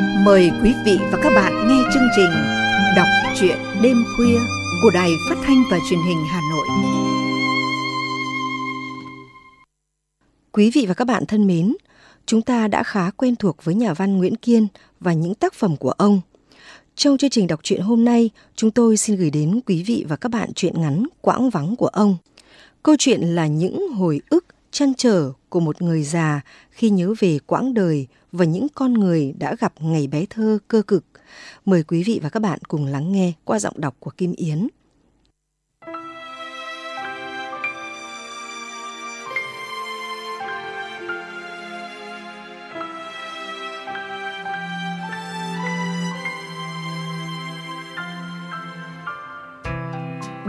Mời quý vị và các bạn nghe chương trình Đọc truyện đêm khuya của Đài Phát thanh và Truyền hình Hà Nội. Quý vị và các bạn thân mến, chúng ta đã khá quen thuộc với nhà văn Nguyễn Kiên và những tác phẩm của ông. Trong chương trình đọc truyện hôm nay, chúng tôi xin gửi đến quý vị và các bạn truyện ngắn Quãng vắng của ông. Câu chuyện là những hồi ức chăn trở của một người già khi nhớ về quãng đời và những con người đã gặp ngày bé thơ cơ cực. Mời quý vị và các bạn cùng lắng nghe qua giọng đọc của Kim Yến.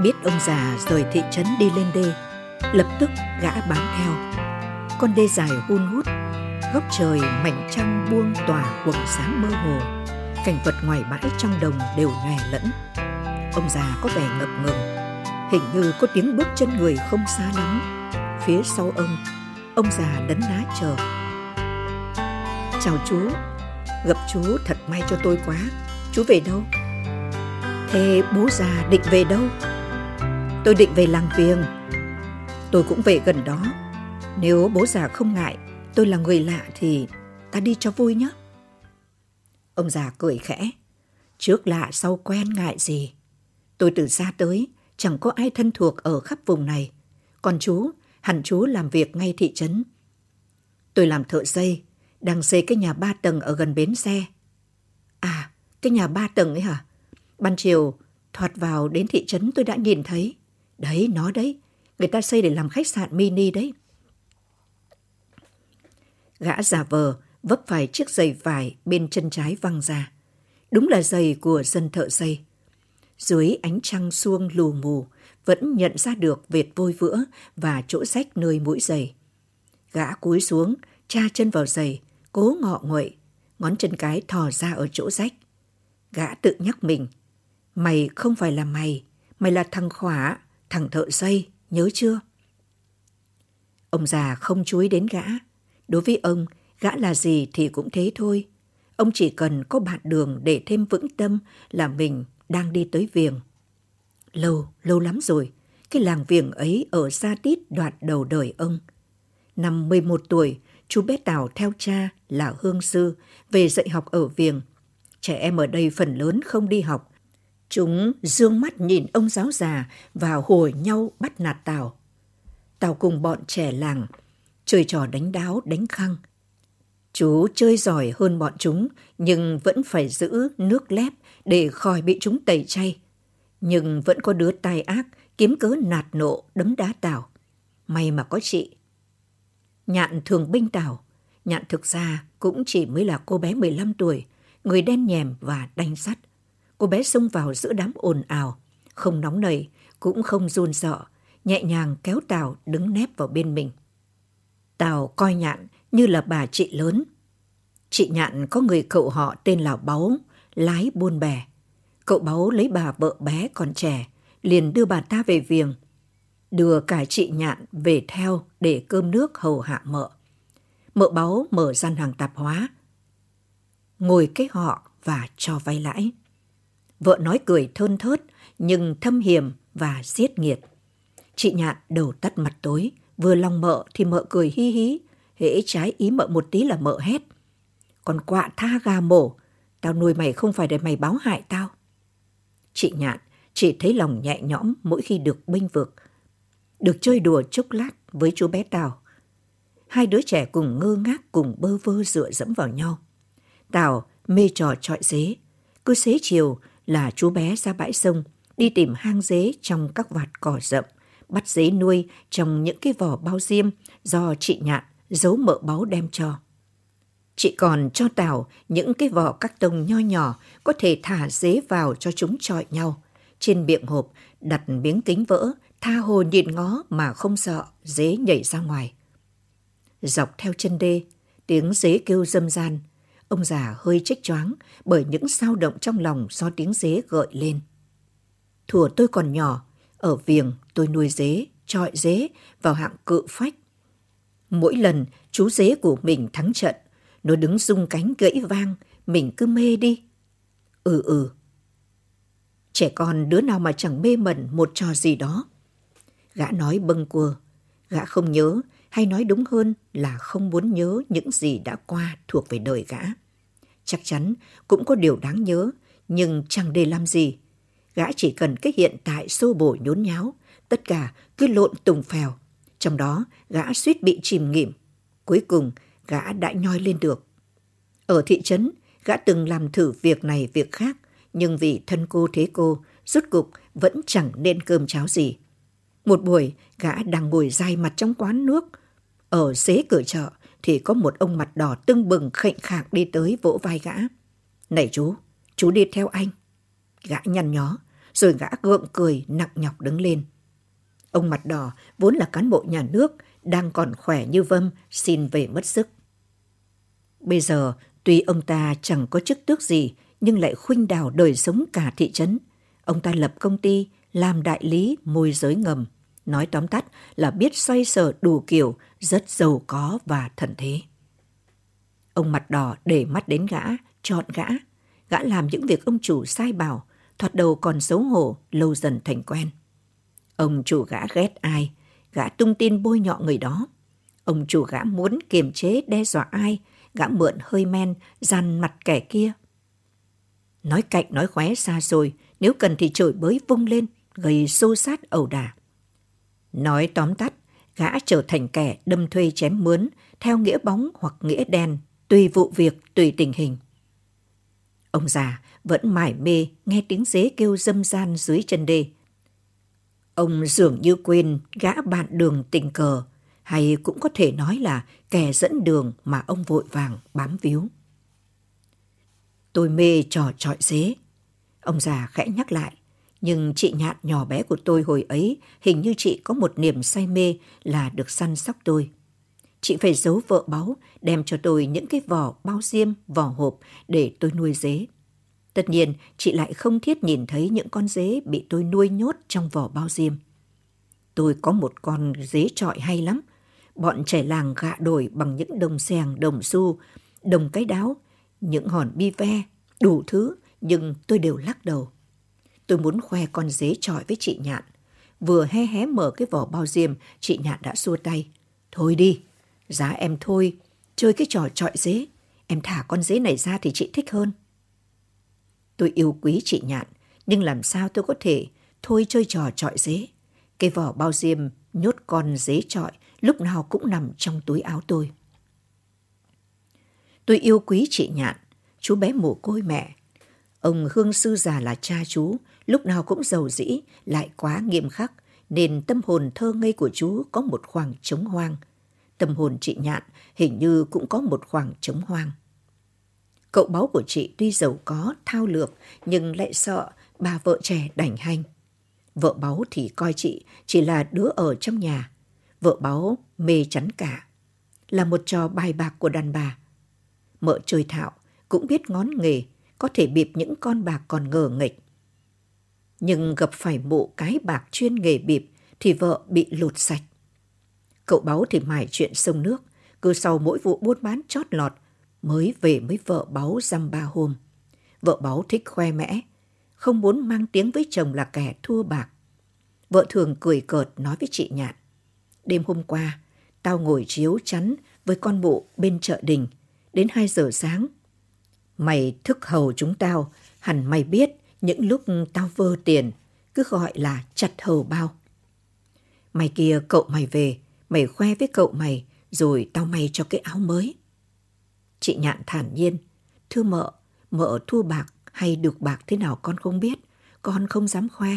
Biết ông già rời thị trấn đi lên đê, lập tức gã bám theo. Con đê dài hun hút, góc trời mảnh trăng buông tỏa quầng sáng mơ hồ. Cảnh vật ngoài bãi trong đồng đều nhòe lẫn. Ông già có vẻ ngập ngừng, hình như có tiếng bước chân người không xa lắm. Phía sau ông, ông già đấn ná chờ. Chào chú, gặp chú thật may cho tôi quá. Chú về đâu? Thế bố già định về đâu? Tôi định về làng viềng. Tôi cũng về gần đó. Nếu bố già không ngại, tôi là người lạ thì ta đi cho vui nhé. Ông già cười khẽ. Trước lạ sau quen ngại gì. Tôi từ xa tới, chẳng có ai thân thuộc ở khắp vùng này. Còn chú, hẳn chú làm việc ngay thị trấn. Tôi làm thợ xây, đang xây cái nhà ba tầng ở gần bến xe. À, cái nhà ba tầng ấy hả? Ban chiều, thoạt vào đến thị trấn tôi đã nhìn thấy. Đấy, nó đấy. Người ta xây để làm khách sạn mini đấy. Gã giả vờ vấp phải chiếc giày vải bên chân trái văng ra. Đúng là giày của dân thợ xây. Dưới ánh trăng xuông lù mù, vẫn nhận ra được vệt vôi vữa và chỗ rách nơi mũi giày. Gã cúi xuống, tra chân vào giày, cố ngọ nguậy, ngón chân cái thò ra ở chỗ rách. Gã tự nhắc mình, mày không phải là mày, mày là thằng khỏa, thằng thợ xây, nhớ chưa? Ông già không chú ý đến gã. Đối với ông, gã là gì thì cũng thế thôi. Ông chỉ cần có bạn đường để thêm vững tâm là mình đang đi tới viềng. Lâu, lâu lắm rồi, cái làng viềng ấy ở xa tít đoạn đầu đời ông. Năm 11 tuổi, chú bé Tào theo cha là Hương Sư về dạy học ở viềng. Trẻ em ở đây phần lớn không đi học Chúng dương mắt nhìn ông giáo già và hồi nhau bắt nạt Tào. Tào cùng bọn trẻ làng, chơi trò đánh đáo, đánh khăng. Chú chơi giỏi hơn bọn chúng, nhưng vẫn phải giữ nước lép để khỏi bị chúng tẩy chay. Nhưng vẫn có đứa tai ác kiếm cớ nạt nộ đấm đá Tào. May mà có chị. Nhạn thường binh Tào. Nhạn thực ra cũng chỉ mới là cô bé 15 tuổi, người đen nhèm và đanh sắt. Cô bé xông vào giữa đám ồn ào, không nóng nảy, cũng không run sợ, nhẹ nhàng kéo Tào đứng nép vào bên mình. Tào coi nhạn như là bà chị lớn. Chị nhạn có người cậu họ tên là Báu, lái buôn bè. Cậu Báu lấy bà vợ bé còn trẻ, liền đưa bà ta về viềng. Đưa cả chị nhạn về theo để cơm nước hầu hạ mợ. Mợ Báu mở gian hàng tạp hóa. Ngồi cái họ và cho vay lãi. Vợ nói cười thơn thớt, nhưng thâm hiểm và giết nghiệt. Chị Nhạn đầu tắt mặt tối, vừa lòng mợ thì mợ cười hí hí, hễ trái ý mợ một tí là mợ hét. Còn quạ tha gà mổ, tao nuôi mày không phải để mày báo hại tao. Chị Nhạn chỉ thấy lòng nhẹ nhõm mỗi khi được bênh vực, được chơi đùa chốc lát với chú bé Tào. Hai đứa trẻ cùng ngơ ngác cùng bơ vơ dựa dẫm vào nhau. Tào mê trò trọi dế, cứ xế chiều là chú bé ra bãi sông, đi tìm hang dế trong các vạt cỏ rậm, bắt dế nuôi trong những cái vỏ bao diêm do chị nhạn giấu mợ báu đem cho. Chị còn cho tảo những cái vỏ các tông nho nhỏ có thể thả dế vào cho chúng trọi nhau. Trên miệng hộp đặt miếng kính vỡ, tha hồ nhìn ngó mà không sợ dế nhảy ra ngoài. Dọc theo chân đê, tiếng dế kêu dâm gian, Ông già hơi trách choáng bởi những sao động trong lòng do tiếng dế gợi lên. Thủa tôi còn nhỏ, ở viềng tôi nuôi dế, trọi dế vào hạng cự phách. Mỗi lần chú dế của mình thắng trận, Nó đứng rung cánh gãy vang, mình cứ mê đi. Ừ ừ. Trẻ con đứa nào mà chẳng mê mẩn một trò gì đó. Gã nói bâng quơ. Gã không nhớ, hay nói đúng hơn là không muốn nhớ những gì đã qua thuộc về đời gã. Chắc chắn cũng có điều đáng nhớ, nhưng chẳng để làm gì. Gã chỉ cần cái hiện tại xô bổ nhốn nháo, tất cả cứ lộn tùng phèo. Trong đó, gã suýt bị chìm nghỉm. Cuối cùng, gã đã nhoi lên được. Ở thị trấn, gã từng làm thử việc này việc khác, nhưng vì thân cô thế cô, rốt cục vẫn chẳng nên cơm cháo gì. Một buổi, gã đang ngồi dài mặt trong quán nước. Ở xế cửa chợ thì có một ông mặt đỏ tưng bừng khệnh khạc đi tới vỗ vai gã. Này chú, chú đi theo anh. Gã nhăn nhó, rồi gã gượng cười nặng nhọc đứng lên. Ông mặt đỏ vốn là cán bộ nhà nước, đang còn khỏe như vâm, xin về mất sức. Bây giờ, tuy ông ta chẳng có chức tước gì, nhưng lại khuynh đảo đời sống cả thị trấn. Ông ta lập công ty, làm đại lý môi giới ngầm. Nói tóm tắt là biết xoay sở đủ kiểu, rất giàu có và thần thế. Ông mặt đỏ để mắt đến gã, chọn gã. Gã làm những việc ông chủ sai bảo, thoạt đầu còn xấu hổ, lâu dần thành quen. Ông chủ gã ghét ai, gã tung tin bôi nhọ người đó. Ông chủ gã muốn kiềm chế đe dọa ai, gã mượn hơi men, dằn mặt kẻ kia. Nói cạnh nói khóe xa rồi, nếu cần thì chửi bới vung lên, gây xô sát ẩu đả. Nói tóm tắt, gã trở thành kẻ đâm thuê chém mướn, theo nghĩa bóng hoặc nghĩa đen, tùy vụ việc, tùy tình hình. Ông già vẫn mải mê nghe tiếng dế kêu dâm gian dưới chân đê. Ông dường như quên gã bạn đường tình cờ, hay cũng có thể nói là kẻ dẫn đường mà ông vội vàng bám víu. Tôi mê trò trọi dế. Ông già khẽ nhắc lại, nhưng chị nhạn nhỏ bé của tôi hồi ấy hình như chị có một niềm say mê là được săn sóc tôi. Chị phải giấu vợ báu, đem cho tôi những cái vỏ bao diêm, vỏ hộp để tôi nuôi dế. Tất nhiên, chị lại không thiết nhìn thấy những con dế bị tôi nuôi nhốt trong vỏ bao diêm. Tôi có một con dế trọi hay lắm. Bọn trẻ làng gạ đổi bằng những đồng xèng, đồng xu, đồng cái đáo, những hòn bi ve, đủ thứ, nhưng tôi đều lắc đầu. Tôi muốn khoe con dế trọi với chị Nhạn. Vừa hé hé mở cái vỏ bao diêm, chị Nhạn đã xua tay. Thôi đi, giá em thôi, chơi cái trò trọi dế. Em thả con dế này ra thì chị thích hơn. Tôi yêu quý chị Nhạn, nhưng làm sao tôi có thể thôi chơi trò trọi dế. Cái vỏ bao diêm nhốt con dế trọi lúc nào cũng nằm trong túi áo tôi. Tôi yêu quý chị Nhạn, chú bé mồ côi mẹ. Ông Hương Sư già là cha chú, lúc nào cũng giàu dĩ, lại quá nghiêm khắc, nên tâm hồn thơ ngây của chú có một khoảng trống hoang. Tâm hồn chị Nhạn hình như cũng có một khoảng trống hoang. Cậu báu của chị tuy giàu có, thao lược, nhưng lại sợ bà vợ trẻ đảnh hành. Vợ báu thì coi chị chỉ là đứa ở trong nhà. Vợ báu mê chắn cả. Là một trò bài bạc của đàn bà. Mợ chơi thạo, cũng biết ngón nghề, có thể bịp những con bạc còn ngờ nghịch. Nhưng gặp phải mụ cái bạc chuyên nghề bịp thì vợ bị lột sạch. Cậu báu thì mải chuyện sông nước, cứ sau mỗi vụ buôn bán chót lọt mới về với vợ báu dăm ba hôm. Vợ báu thích khoe mẽ, không muốn mang tiếng với chồng là kẻ thua bạc. Vợ thường cười cợt nói với chị Nhạn. Đêm hôm qua, tao ngồi chiếu chắn với con bộ bên chợ đình, đến 2 giờ sáng. Mày thức hầu chúng tao, hẳn mày biết những lúc tao vơ tiền, cứ gọi là chặt hầu bao. Mày kia cậu mày về, mày khoe với cậu mày, rồi tao may cho cái áo mới. Chị Nhạn thản nhiên, thưa mợ, mợ thua bạc hay được bạc thế nào con không biết, con không dám khoe.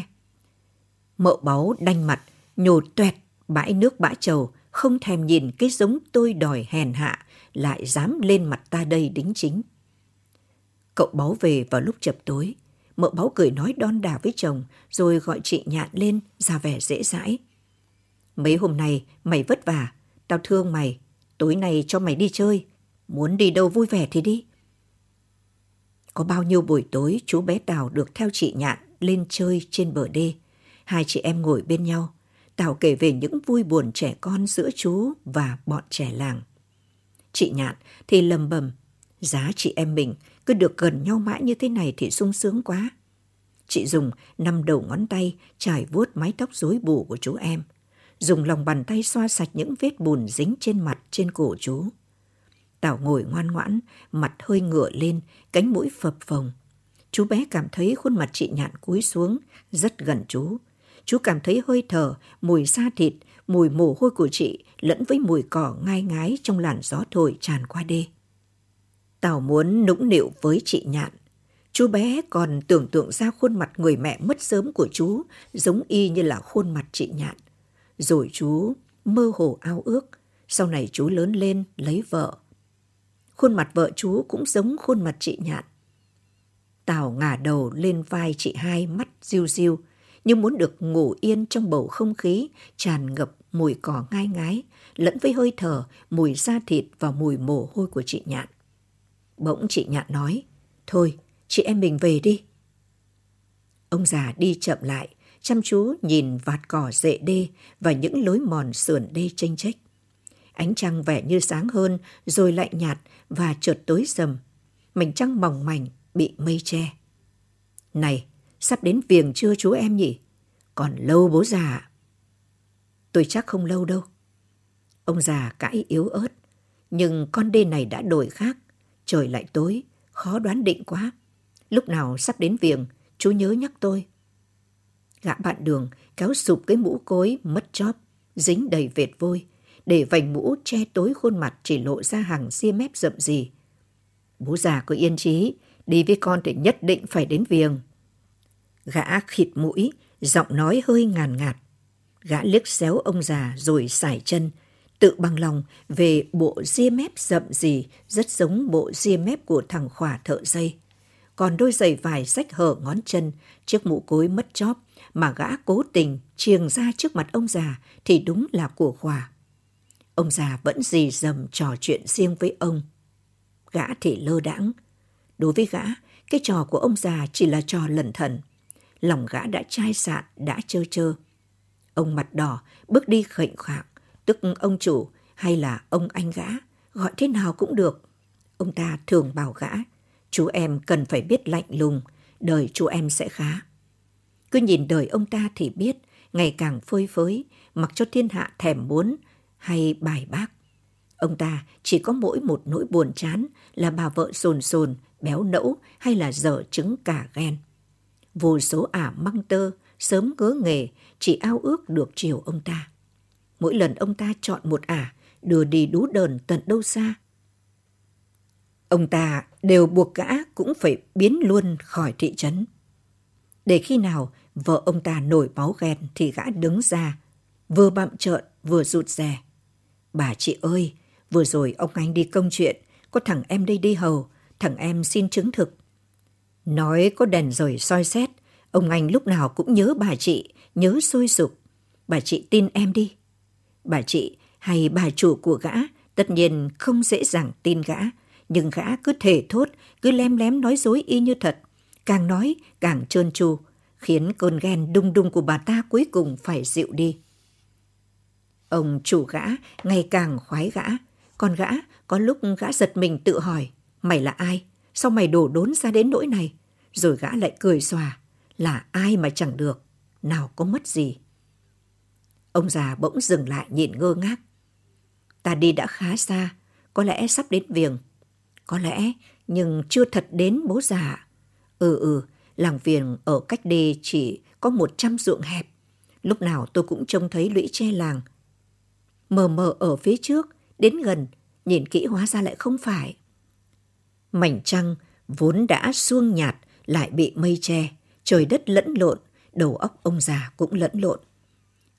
Mợ báu đanh mặt, nhổ tuẹt, bãi nước bãi trầu, không thèm nhìn cái giống tôi đòi hèn hạ, lại dám lên mặt ta đây đính chính. Cậu báu về vào lúc chập tối, mợ báu cười nói đon đà với chồng, rồi gọi chị nhạn lên, ra vẻ dễ dãi. Mấy hôm nay mày vất vả, tao thương mày, tối nay cho mày đi chơi, Muốn đi đâu vui vẻ thì đi. Có bao nhiêu buổi tối chú bé Tào được theo chị Nhạn lên chơi trên bờ đê. Hai chị em ngồi bên nhau. Tào kể về những vui buồn trẻ con giữa chú và bọn trẻ làng. Chị Nhạn thì lầm bầm, giá chị em mình cứ được gần nhau mãi như thế này thì sung sướng quá. Chị dùng năm đầu ngón tay trải vuốt mái tóc rối bù của chú em. Dùng lòng bàn tay xoa sạch những vết bùn dính trên mặt trên cổ chú. Tảo ngồi ngoan ngoãn, mặt hơi ngửa lên, cánh mũi phập phồng. Chú bé cảm thấy khuôn mặt chị nhạn cúi xuống, rất gần chú. Chú cảm thấy hơi thở, mùi da thịt, mùi mồ hôi của chị lẫn với mùi cỏ ngai ngái trong làn gió thổi tràn qua đê. Tào muốn nũng nịu với chị Nhạn. Chú bé còn tưởng tượng ra khuôn mặt người mẹ mất sớm của chú giống y như là khuôn mặt chị Nhạn. Rồi chú mơ hồ ao ước, sau này chú lớn lên lấy vợ. Khuôn mặt vợ chú cũng giống khuôn mặt chị Nhạn. Tào ngả đầu lên vai chị hai mắt riu riu, như muốn được ngủ yên trong bầu không khí tràn ngập mùi cỏ ngai ngái, lẫn với hơi thở, mùi da thịt và mùi mồ hôi của chị Nhạn. Bỗng chị Nhạn nói, thôi, chị em mình về đi. Ông già đi chậm lại, chăm chú nhìn vạt cỏ rễ đê và những lối mòn sườn đê tranh chách. Ánh trăng vẻ như sáng hơn, rồi lại nhạt và chợt tối dầm. Mảnh trăng mỏng mảnh bị mây che. Này, sắp đến viềng chưa chú em nhỉ? Còn lâu bố già Tôi chắc không lâu đâu. Ông già cãi yếu ớt, nhưng con đê này đã đổi khác. Trời lại tối, khó đoán định quá. Lúc nào sắp đến viềng, chú nhớ nhắc tôi. Gã bạn đường kéo sụp cái mũ cối mất chóp, dính đầy vệt vôi, để vành mũ che tối khuôn mặt chỉ lộ ra hàng ria mép rậm gì. Bố già cứ yên trí, đi với con thì nhất định phải đến viềng. Gã khịt mũi, giọng nói hơi ngàn ngạt. Gã liếc xéo ông già rồi sải chân, tự bằng lòng về bộ ria mép rậm gì rất giống bộ ria mép của thằng khỏa thợ dây. Còn đôi giày vải rách hở ngón chân, chiếc mũ cối mất chóp mà gã cố tình chiềng ra trước mặt ông già thì đúng là của khỏa. Ông già vẫn dì dầm trò chuyện riêng với ông. Gã thì lơ đãng. Đối với gã, cái trò của ông già chỉ là trò lẩn thần Lòng gã đã chai sạn, đã trơ trơ. Ông mặt đỏ, bước đi khệnh khạng, tức ông chủ hay là ông anh gã, gọi thế nào cũng được. Ông ta thường bảo gã, chú em cần phải biết lạnh lùng, đời chú em sẽ khá. Cứ nhìn đời ông ta thì biết, ngày càng phơi phới, mặc cho thiên hạ thèm muốn hay bài bác. Ông ta chỉ có mỗi một nỗi buồn chán là bà vợ sồn sồn, béo nẫu hay là dở trứng cả ghen. Vô số ả măng tơ, sớm ngớ nghề, chỉ ao ước được chiều ông ta. Mỗi lần ông ta chọn một ả, đưa đi đú đờn tận đâu xa. Ông ta đều buộc gã cũng phải biến luôn khỏi thị trấn. Để khi nào vợ ông ta nổi máu ghen thì gã đứng ra, vừa bạm trợn vừa rụt rè. Bà chị ơi, vừa rồi ông anh đi công chuyện, có thằng em đây đi hầu, thằng em xin chứng thực. Nói có đèn rồi soi xét, ông anh lúc nào cũng nhớ bà chị, nhớ sôi sục. Bà chị tin em đi. Bà chị hay bà chủ của gã tất nhiên không dễ dàng tin gã, nhưng gã cứ thể thốt, cứ lem lém nói dối y như thật. Càng nói càng trơn tru, khiến cơn ghen đung đung của bà ta cuối cùng phải dịu đi. Ông chủ gã ngày càng khoái gã, còn gã có lúc gã giật mình tự hỏi, mày là ai? Sao mày đổ đốn ra đến nỗi này? Rồi gã lại cười xòa, là ai mà chẳng được, nào có mất gì. Ông già bỗng dừng lại nhìn ngơ ngác. Ta đi đã khá xa, có lẽ sắp đến viềng. Có lẽ, nhưng chưa thật đến bố già. Ừ ừ, làng viềng ở cách đây chỉ có một trăm ruộng hẹp. Lúc nào tôi cũng trông thấy lũy tre làng. Mờ mờ ở phía trước, đến gần, nhìn kỹ hóa ra lại không phải. Mảnh trăng vốn đã xuông nhạt lại bị mây che, trời đất lẫn lộn, đầu óc ông già cũng lẫn lộn.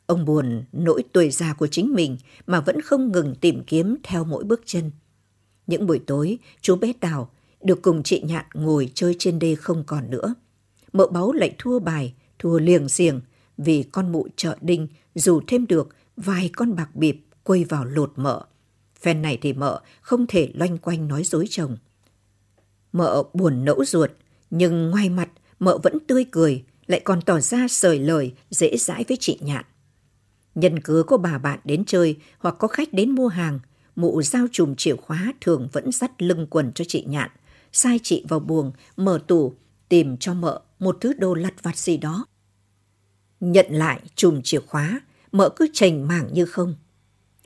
Ông buồn nỗi tuổi già của chính mình mà vẫn không ngừng tìm kiếm theo mỗi bước chân. Những buổi tối, chú bé Tào được cùng chị Nhạn ngồi chơi trên đê không còn nữa. Mợ báu lại thua bài, thua liềng xiềng vì con mụ chợ đinh dù thêm được vài con bạc bịp quây vào lột mợ. Phen này thì mợ không thể loanh quanh nói dối chồng. Mợ buồn nẫu ruột, nhưng ngoài mặt mợ vẫn tươi cười, lại còn tỏ ra sời lời, dễ dãi với chị Nhạn. Nhân cứ có bà bạn đến chơi hoặc có khách đến mua hàng, mụ giao chùm chìa khóa thường vẫn dắt lưng quần cho chị Nhạn, sai chị vào buồng, mở tủ, tìm cho mợ một thứ đồ lặt vặt gì đó. Nhận lại chùm chìa khóa, mợ cứ chành mảng như không.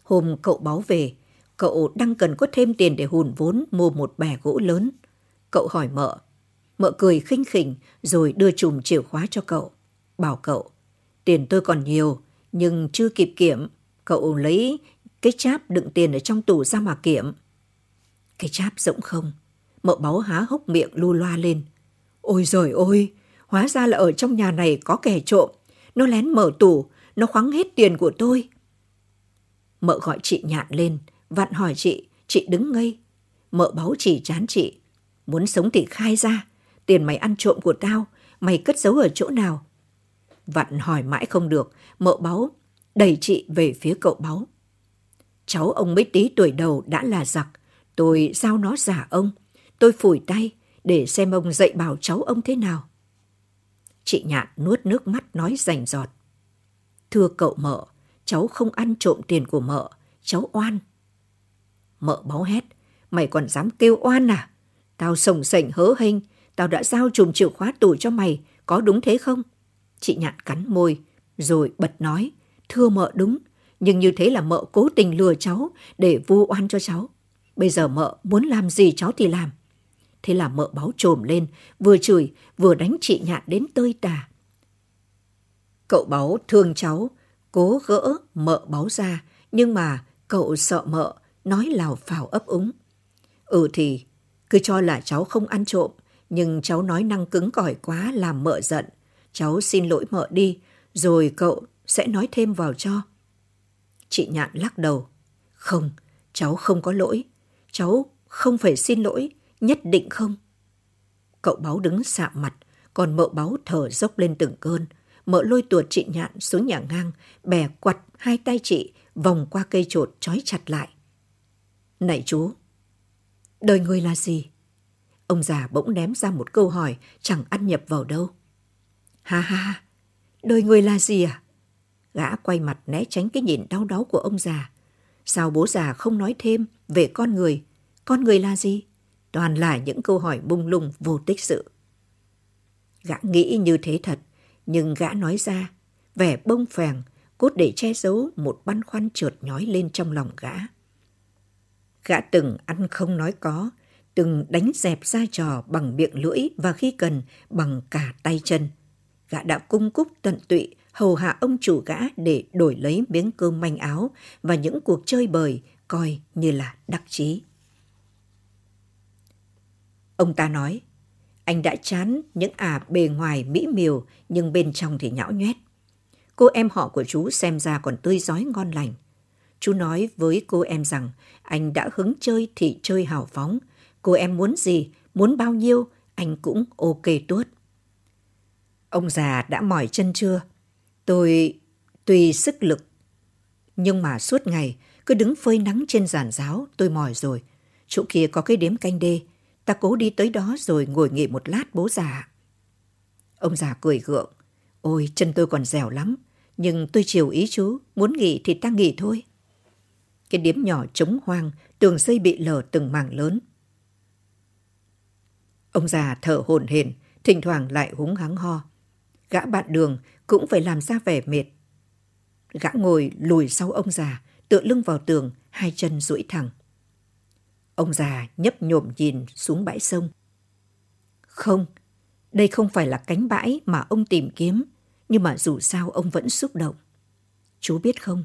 Hôm cậu báo về, cậu đang cần có thêm tiền để hùn vốn mua một bè gỗ lớn. Cậu hỏi mợ. Mợ cười khinh khỉnh rồi đưa chùm chìa khóa cho cậu. Bảo cậu, tiền tôi còn nhiều, nhưng chưa kịp kiểm. Cậu lấy cái cháp đựng tiền ở trong tủ ra mà kiểm. Cái cháp rỗng không? Mợ báo há hốc miệng lu loa lên. Ôi rồi ôi, hóa ra là ở trong nhà này có kẻ trộm. Nó lén mở tủ, nó khoáng hết tiền của tôi. Mợ gọi chị nhạn lên, vặn hỏi chị, chị đứng ngây. Mợ báo chỉ chán chị. Muốn sống thì khai ra, tiền mày ăn trộm của tao, mày cất giấu ở chỗ nào? Vặn hỏi mãi không được, mợ báo đẩy chị về phía cậu báo. Cháu ông mấy tí tuổi đầu đã là giặc, tôi giao nó giả ông. Tôi phủi tay để xem ông dạy bảo cháu ông thế nào. Chị Nhạn nuốt nước mắt nói rành giọt. Thưa cậu mợ, cháu không ăn trộm tiền của mợ, cháu oan. Mợ báo hét, mày còn dám kêu oan à? Tao sồng sảnh hớ hênh, tao đã giao chùm chìa khóa tủ cho mày, có đúng thế không? Chị Nhạn cắn môi, rồi bật nói, thưa mợ đúng, nhưng như thế là mợ cố tình lừa cháu để vu oan cho cháu. Bây giờ mợ muốn làm gì cháu thì làm. Thế là mợ báo trồm lên, vừa chửi, vừa đánh chị Nhạn đến tơi tà. Cậu báo thương cháu, cố gỡ mợ báo ra, nhưng mà cậu sợ mợ, nói lào phào ấp úng. Ừ thì, cứ cho là cháu không ăn trộm, nhưng cháu nói năng cứng cỏi quá làm mợ giận. Cháu xin lỗi mợ đi, rồi cậu sẽ nói thêm vào cho. Chị Nhạn lắc đầu. Không, cháu không có lỗi. Cháu không phải xin lỗi, nhất định không. Cậu báo đứng sạm mặt, còn mợ báo thở dốc lên từng cơn. Mợ lôi tuột chị Nhạn xuống nhà ngang, bè quặt hai tay chị vòng qua cây trột trói chặt lại. Này chú, đời người là gì? Ông già bỗng ném ra một câu hỏi chẳng ăn nhập vào đâu. Ha ha, đời người là gì à? Gã quay mặt né tránh cái nhìn đau đáu của ông già. Sao bố già không nói thêm về con người? Con người là gì? Toàn là những câu hỏi bung lung vô tích sự. Gã nghĩ như thế thật, nhưng gã nói ra, vẻ bông phèng, cốt để che giấu một băn khoăn trượt nhói lên trong lòng gã. Gã từng ăn không nói có, từng đánh dẹp ra trò bằng miệng lưỡi và khi cần bằng cả tay chân. Gã đã cung cúc tận tụy hầu hạ ông chủ gã để đổi lấy miếng cơm manh áo và những cuộc chơi bời coi như là đắc chí. Ông ta nói, anh đã chán những ả bề ngoài mỹ miều nhưng bên trong thì nhão nhoét. Cô em họ của chú xem ra còn tươi giói ngon lành. Chú nói với cô em rằng anh đã hứng chơi thì chơi hào phóng. Cô em muốn gì, muốn bao nhiêu, anh cũng ok tuốt. Ông già đã mỏi chân chưa? Tôi tùy sức lực. Nhưng mà suốt ngày cứ đứng phơi nắng trên giàn giáo tôi mỏi rồi. Chỗ kia có cái đếm canh đê. Ta cố đi tới đó rồi ngồi nghỉ một lát bố già. Ông già cười gượng. Ôi chân tôi còn dẻo lắm. Nhưng tôi chiều ý chú. Muốn nghỉ thì ta nghỉ thôi. Cái điếm nhỏ trống hoang, tường xây bị lở từng mảng lớn. Ông già thở hổn hển, thỉnh thoảng lại húng hắng ho. Gã bạn đường cũng phải làm ra vẻ mệt. Gã ngồi lùi sau ông già, tựa lưng vào tường, hai chân duỗi thẳng. Ông già nhấp nhổm nhìn xuống bãi sông. Không, đây không phải là cánh bãi mà ông tìm kiếm, nhưng mà dù sao ông vẫn xúc động. Chú biết không,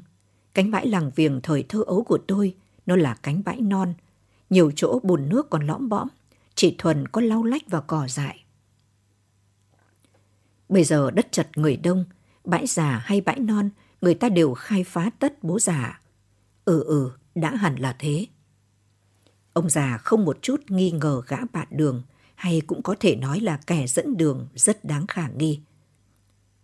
cánh bãi làng viềng thời thơ ấu của tôi, nó là cánh bãi non, nhiều chỗ bùn nước còn lõm bõm, chỉ thuần có lau lách và cỏ dại. Bây giờ đất chật người đông, bãi già hay bãi non, người ta đều khai phá tất bố già. Ừ ừ, đã hẳn là thế. Ông già không một chút nghi ngờ gã bạn đường, hay cũng có thể nói là kẻ dẫn đường rất đáng khả nghi.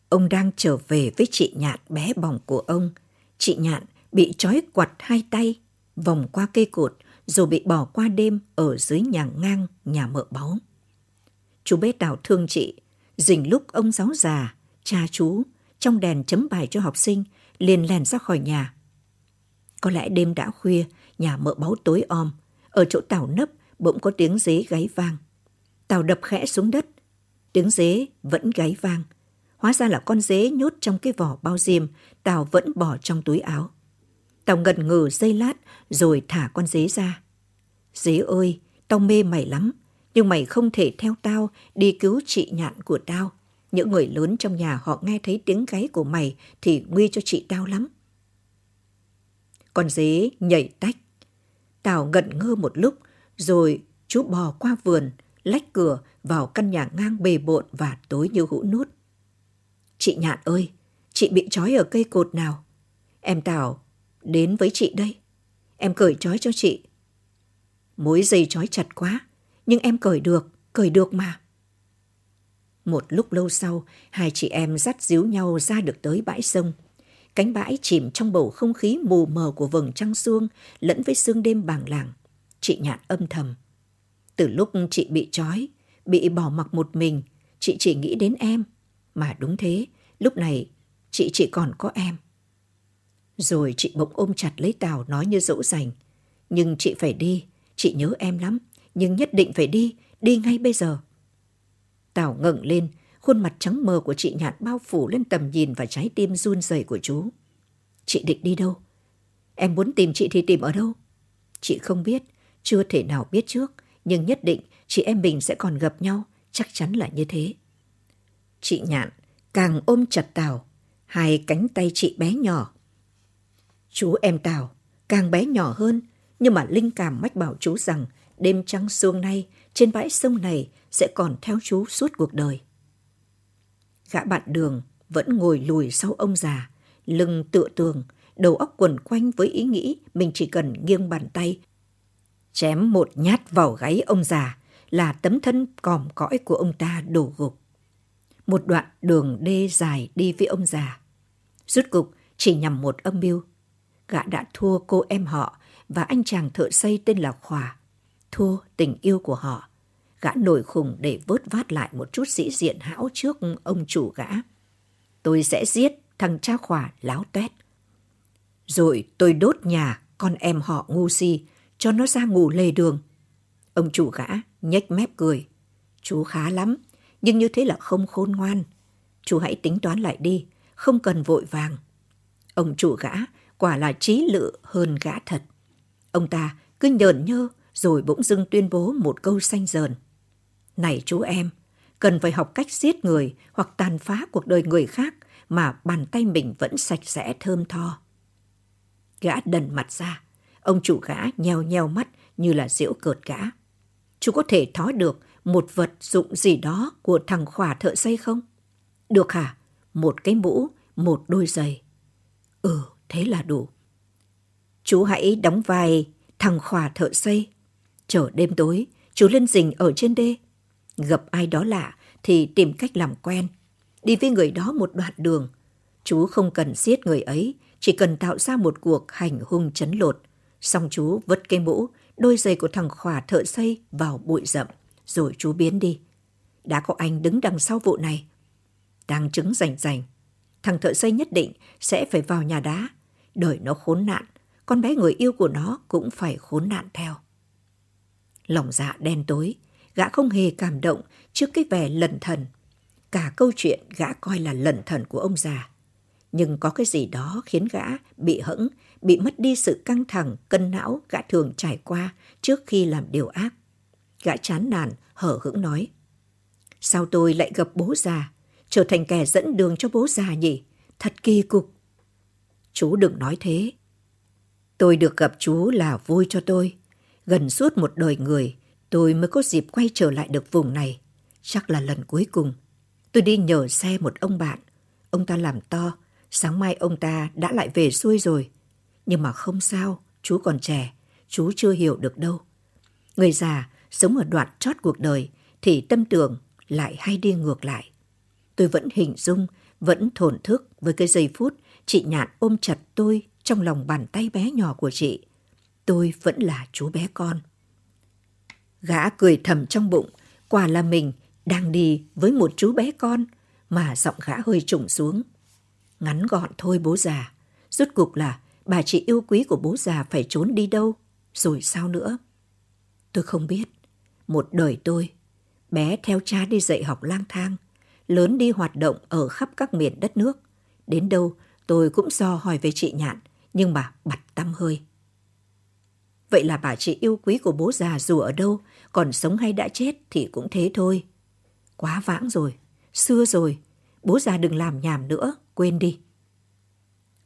Ông đang trở về với chị Nhạn bé bỏng của ông. Chị Nhạn bị trói quặt hai tay, vòng qua cây cột, rồi bị bỏ qua đêm ở dưới nhà ngang nhà mợ báu. Chú bé Đào thương chị, Dình lúc ông giáo già, cha chú, trong đèn chấm bài cho học sinh, liền lèn ra khỏi nhà. Có lẽ đêm đã khuya, nhà mợ báu tối om, ở chỗ tàu nấp bỗng có tiếng dế gáy vang. Tàu đập khẽ xuống đất, tiếng dế vẫn gáy vang. Hóa ra là con dế nhốt trong cái vỏ bao diêm, Tào vẫn bỏ trong túi áo. Tào ngần ngừ giây lát rồi thả con dế ra. Dế ơi, tao mê mày lắm, nhưng mày không thể theo tao đi cứu chị nhạn của tao. Những người lớn trong nhà họ nghe thấy tiếng gáy của mày thì nguy cho chị tao lắm. Con dế nhảy tách. Tào ngẩn ngơ một lúc rồi chú bò qua vườn, lách cửa vào căn nhà ngang bề bộn và tối như hũ nút. Chị Nhạn ơi, chị bị trói ở cây cột nào? Em Tào đến với chị đây. Em cởi trói cho chị. Mối dây trói chặt quá, nhưng em cởi được, cởi được mà. Một lúc lâu sau, hai chị em dắt díu nhau ra được tới bãi sông. Cánh bãi chìm trong bầu không khí mù mờ của vầng trăng xuông lẫn với sương đêm bàng làng. Chị nhạn âm thầm. Từ lúc chị bị trói, bị bỏ mặc một mình, chị chỉ nghĩ đến em. Mà đúng thế, lúc này chị chỉ còn có em. Rồi chị bỗng ôm chặt lấy Tào nói như dỗ dành. Nhưng chị phải đi, chị nhớ em lắm, nhưng nhất định phải đi, đi ngay bây giờ. Tào ngẩng lên, khuôn mặt trắng mờ của chị Nhạn bao phủ lên tầm nhìn và trái tim run rẩy của chú. Chị định đi đâu? Em muốn tìm chị thì tìm ở đâu? Chị không biết, chưa thể nào biết trước, nhưng nhất định chị em mình sẽ còn gặp nhau, chắc chắn là như thế. Chị Nhạn càng ôm chặt Tào, hai cánh tay chị bé nhỏ. Chú em Tào càng bé nhỏ hơn, nhưng mà linh cảm mách bảo chú rằng đêm trăng xuông nay trên bãi sông này sẽ còn theo chú suốt cuộc đời. Gã bạn đường vẫn ngồi lùi sau ông già, lưng tựa tường, đầu óc quần quanh với ý nghĩ mình chỉ cần nghiêng bàn tay. Chém một nhát vào gáy ông già là tấm thân còm cõi của ông ta đổ gục. Một đoạn đường đê dài đi với ông già. Rút cục chỉ nhằm một âm mưu. Gã đã thua cô em họ và anh chàng thợ xây tên là Khỏa. Thua tình yêu của họ gã nổi khùng để vớt vát lại một chút sĩ diện hão trước ông chủ gã. Tôi sẽ giết thằng cha khỏa láo tuét. Rồi tôi đốt nhà con em họ ngu si cho nó ra ngủ lề đường. Ông chủ gã nhếch mép cười. Chú khá lắm, nhưng như thế là không khôn ngoan. Chú hãy tính toán lại đi, không cần vội vàng. Ông chủ gã quả là trí lự hơn gã thật. Ông ta cứ nhờn nhơ rồi bỗng dưng tuyên bố một câu xanh dờn. Này chú em, cần phải học cách giết người hoặc tàn phá cuộc đời người khác mà bàn tay mình vẫn sạch sẽ thơm tho. Gã đần mặt ra, ông chủ gã nheo nheo mắt như là diễu cợt gã. Chú có thể thó được một vật dụng gì đó của thằng khỏa thợ xây không? Được hả? Một cái mũ, một đôi giày. Ừ, thế là đủ. Chú hãy đóng vai thằng khỏa thợ xây. Chờ đêm tối, chú lên rình ở trên đê Gặp ai đó lạ thì tìm cách làm quen. Đi với người đó một đoạn đường. Chú không cần giết người ấy, chỉ cần tạo ra một cuộc hành hung chấn lột. Xong chú vứt cây mũ, đôi giày của thằng khỏa thợ xây vào bụi rậm, rồi chú biến đi. Đã có anh đứng đằng sau vụ này. Đang chứng rành rành. Thằng thợ xây nhất định sẽ phải vào nhà đá. Đời nó khốn nạn, con bé người yêu của nó cũng phải khốn nạn theo. Lòng dạ đen tối, gã không hề cảm động trước cái vẻ lẩn thần. Cả câu chuyện gã coi là lẩn thần của ông già. Nhưng có cái gì đó khiến gã bị hững, bị mất đi sự căng thẳng, cân não gã thường trải qua trước khi làm điều ác. Gã chán nản, hở hững nói. Sao tôi lại gặp bố già, trở thành kẻ dẫn đường cho bố già nhỉ? Thật kỳ cục. Chú đừng nói thế. Tôi được gặp chú là vui cho tôi. Gần suốt một đời người, tôi mới có dịp quay trở lại được vùng này. Chắc là lần cuối cùng. Tôi đi nhờ xe một ông bạn. Ông ta làm to. Sáng mai ông ta đã lại về xuôi rồi. Nhưng mà không sao, chú còn trẻ. Chú chưa hiểu được đâu. Người già sống ở đoạn chót cuộc đời thì tâm tưởng lại hay đi ngược lại. Tôi vẫn hình dung, vẫn thổn thức với cái giây phút chị Nhạn ôm chặt tôi trong lòng bàn tay bé nhỏ của chị. Tôi vẫn là chú bé con. Gã cười thầm trong bụng, quả là mình đang đi với một chú bé con mà giọng gã hơi trùng xuống. Ngắn gọn thôi bố già, rốt cuộc là bà chị yêu quý của bố già phải trốn đi đâu Rồi sao nữa? Tôi không biết. Một đời tôi, bé theo cha đi dạy học lang thang, lớn đi hoạt động ở khắp các miền đất nước. Đến đâu tôi cũng do hỏi về chị Nhạn, nhưng bà bặt tâm hơi. Vậy là bà chị yêu quý của bố già dù ở đâu, còn sống hay đã chết thì cũng thế thôi. Quá vãng rồi, xưa rồi, bố già đừng làm nhảm nữa, quên đi.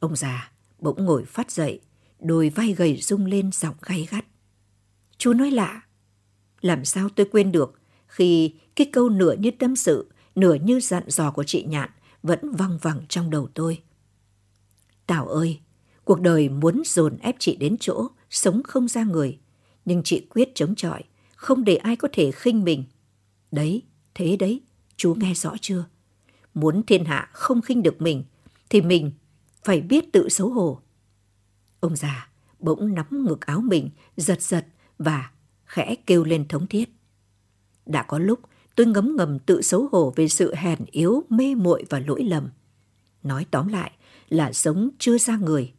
Ông già bỗng ngồi phát dậy, đôi vai gầy rung lên giọng gay gắt. Chú nói lạ, làm sao tôi quên được khi cái câu nửa như tâm sự, nửa như dặn dò của chị Nhạn vẫn văng vẳng trong đầu tôi. Tảo ơi, cuộc đời muốn dồn ép chị đến chỗ sống không ra người, nhưng chị quyết chống chọi, không để ai có thể khinh mình. Đấy, thế đấy, chú nghe rõ chưa? Muốn thiên hạ không khinh được mình, thì mình phải biết tự xấu hổ. Ông già bỗng nắm ngực áo mình, giật giật và khẽ kêu lên thống thiết. Đã có lúc tôi ngấm ngầm tự xấu hổ về sự hèn yếu, mê muội và lỗi lầm. Nói tóm lại là sống chưa ra người.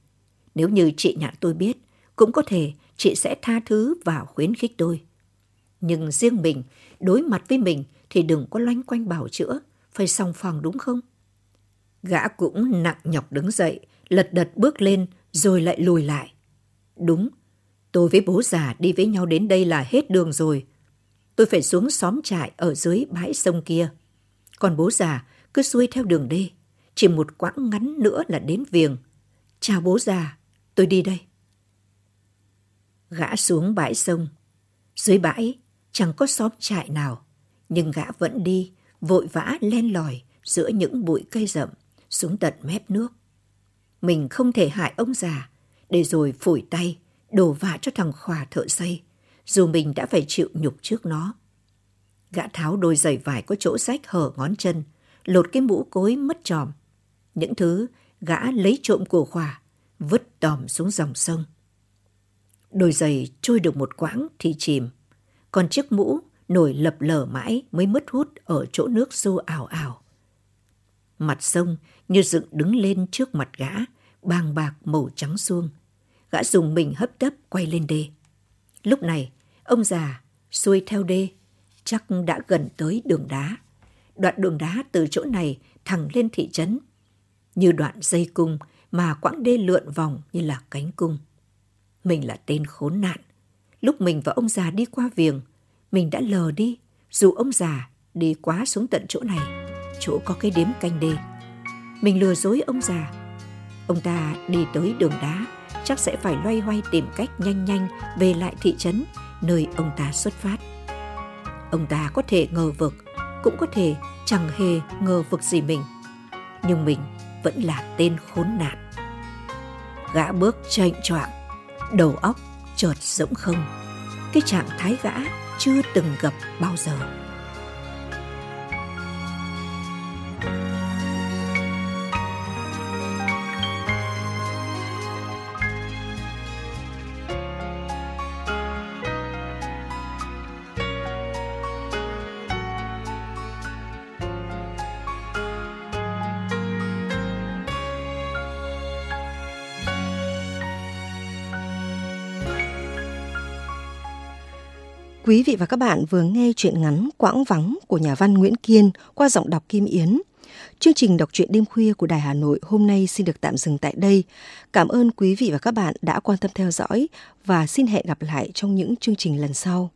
Nếu như chị nhạn tôi biết, cũng có thể chị sẽ tha thứ và khuyến khích tôi. Nhưng riêng mình, đối mặt với mình thì đừng có loanh quanh bảo chữa, phải song phòng đúng không? Gã cũng nặng nhọc đứng dậy, lật đật bước lên rồi lại lùi lại. Đúng, tôi với bố già đi với nhau đến đây là hết đường rồi. Tôi phải xuống xóm trại ở dưới bãi sông kia. Còn bố già cứ xuôi theo đường đê, chỉ một quãng ngắn nữa là đến viềng. Chào bố già, tôi đi đây. Gã xuống bãi sông. Dưới bãi chẳng có xóm trại nào, nhưng gã vẫn đi, vội vã len lỏi giữa những bụi cây rậm xuống tận mép nước. Mình không thể hại ông già, để rồi phủi tay, đổ vạ cho thằng khỏa thợ xây, dù mình đã phải chịu nhục trước nó. Gã tháo đôi giày vải có chỗ rách hở ngón chân, lột cái mũ cối mất tròm. Những thứ gã lấy trộm của khỏa, vứt tòm xuống dòng sông. Đôi giày trôi được một quãng thì chìm, còn chiếc mũ nổi lập lờ mãi mới mất hút ở chỗ nước xô ảo ảo. Mặt sông như dựng đứng lên trước mặt gã, bàng bạc màu trắng xuông. Gã dùng mình hấp tấp quay lên đê. Lúc này, ông già xuôi theo đê, chắc đã gần tới đường đá. Đoạn đường đá từ chỗ này thẳng lên thị trấn. Như đoạn dây cung mà quãng đê lượn vòng như là cánh cung. Mình là tên khốn nạn. Lúc mình và ông già đi qua viềng, mình đã lờ đi, dù ông già đi quá xuống tận chỗ này, chỗ có cái đếm canh đê. Mình lừa dối ông già. Ông ta đi tới đường đá, chắc sẽ phải loay hoay tìm cách nhanh nhanh về lại thị trấn nơi ông ta xuất phát. Ông ta có thể ngờ vực, cũng có thể chẳng hề ngờ vực gì mình. Nhưng mình vẫn là tên khốn nạn. Gã bước chệnh choạng, đầu óc chợt rỗng không. Cái trạng thái gã chưa từng gặp bao giờ. Quý vị và các bạn vừa nghe chuyện ngắn Quãng vắng của nhà văn Nguyễn Kiên qua giọng đọc Kim Yến. Chương trình đọc truyện đêm khuya của Đài Hà Nội hôm nay xin được tạm dừng tại đây. Cảm ơn quý vị và các bạn đã quan tâm theo dõi và xin hẹn gặp lại trong những chương trình lần sau.